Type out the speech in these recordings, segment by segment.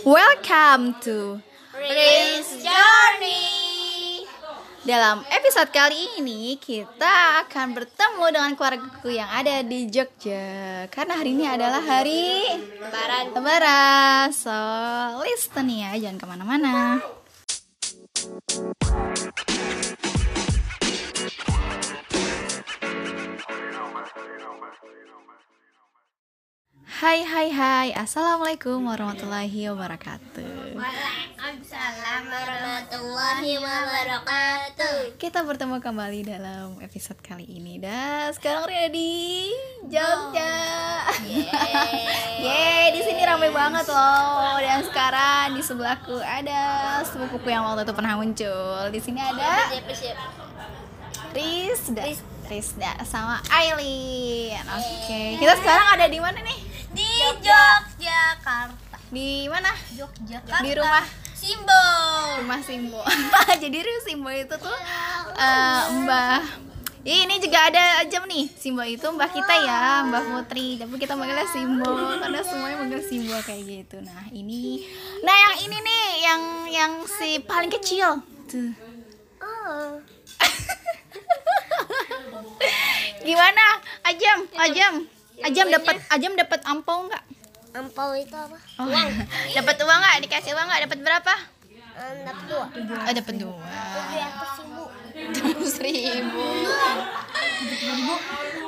Welcome to Prince Journey. Dalam episode kali ini kita akan bertemu dengan keluargaku yang ada di Jogja Karena hari ini adalah hari Lebaran. Lebaran So listen ya, jangan ke mana-mana Hai hai hai. Assalamualaikum warahmatullahi wabarakatuh. Waalaikumsalam warahmatullahi wabarakatuh. Kita bertemu kembali dalam episode kali ini. Dan sekarang Ria di Jogja Yeay, di sini ramai banget loh. Dan sekarang di sebelahku ada sepupuku yang waktu itu pernah muncul. Di sini ada? Rizda. Rizda sama Aileen. Oke, kita sekarang ada di mana nih? Yogyakarta. Di mana? Yogyakarta. Di rumah Simbo. rumah Simbo. Jadi rumah Simbo itu tuh eh, Mbah Ih, ini juga ada aja nih Simbo itu mbah kita ya Mbah Putri Tapi kita manggilnya Simbo Karena semuanya manggil Simbo kayak gitu Nah ini Nah yang ini nih Yang yang si paling kecil Tuh Oh. Gimana? Ajam, Ajam Ajam dapat Ajam dapat ampau nggak? Ampau itu apa? Oh, dapat uang nggak? Dikasih uang nggak? Dapat berapa? Anak tua. Oh, dapat dua Tujuh ratus ribu. seribu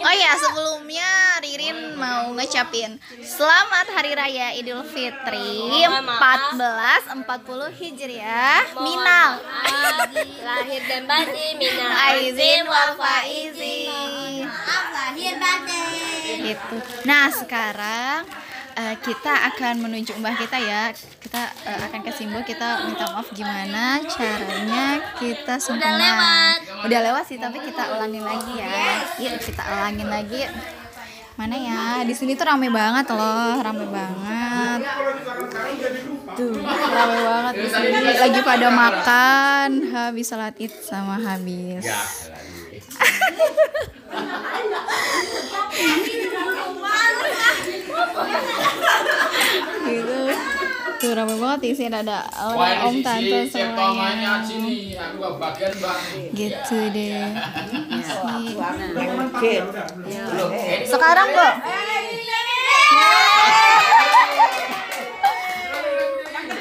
Oh ya sebelumnya Ririn mau ngecapin Selamat Hari Raya Idul Fitri 1440 Hijriah Minal Lahir dan batin minal Aizin wal faizin Maaf lahir batin. Gitu. Nah sekarang eh, kita akan menuju mbah kita ya. Kita eh, akan ke Simbo kita minta maaf gimana caranya kita sungkeman lewat. udah lewat sih tapi kita ulangin lagi ya. Yuk kita ulangin lagi. Mana ya? Di sini tuh rame banget loh rame banget. Tuh rame banget di sini. Lagi pada makan habis sholat id sama habis gitu. Tuh rame banget sini ada orang om tante semuanya sini. Aku bagian bang gitu deh. Loh, eh, sekarang bu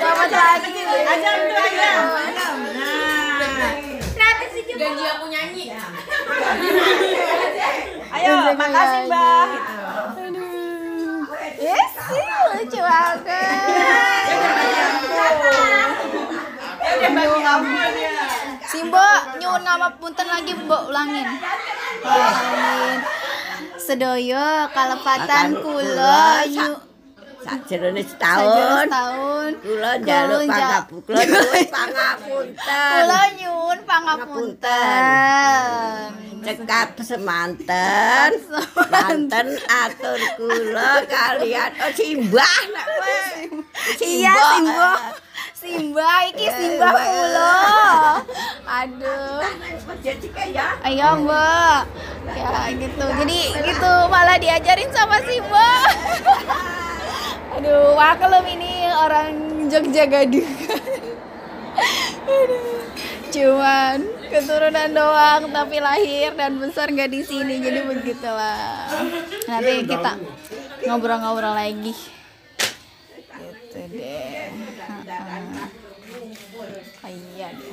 Selamat. Ajam tuh ajam. Janji aku nyanyi. Ayo, makasih mbak. Aduh. Yes, sih lucu banget. Simbo, nyuwun punten lagi mbok ulangin. Ulangin. Sedoyo kalepatan kula nyu Saja setahun setahun. kula njaluk pangapun kula nyuwun pangapunten Kula nyuwun pangapunten. Cekap semanten manten atur kula kalian oh simbah nak kowe Iya, Simbo. Simba iki Simba kula. Aduh. jadi kayak Ayo, Mbak. Ya gitu. Jadi gitu malah diajarin sama Simba. Aduh, maklum ini orang Jogja Gaduh. Aduh. Cuman keturunan doang tapi lahir dan besar nggak di sini jadi begitulah. Nanti kita ngobrol-ngobrol lagi. Gitu deh. Oh, iya deh.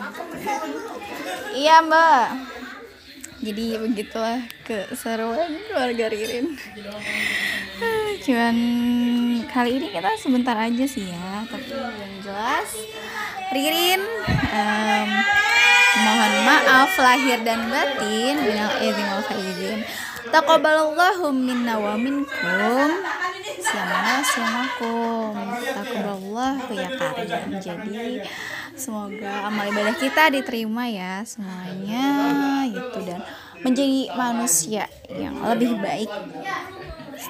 Iya mbak. Jadi begitulah keseruan keluarga Ririn. Cuman kali ini kita sebentar aja sih ya, tapi yang jelas Ririn em, mohon maaf lahir dan batin. Minal aidin wal faizin. Taqabbalallahu minna wa minkum. Sama samakum Taqabbalallahu ya karim Jadi semoga amal ibadah kita diterima ya semuanya. Gitu dan menjadi manusia yang lebih baik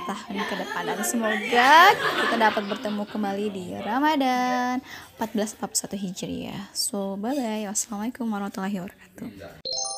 setahun ke depan dan semoga kita dapat bertemu kembali di Ramadan 1441 Hijriah. So bye bye. Wassalamualaikum warahmatullahi wabarakatuh.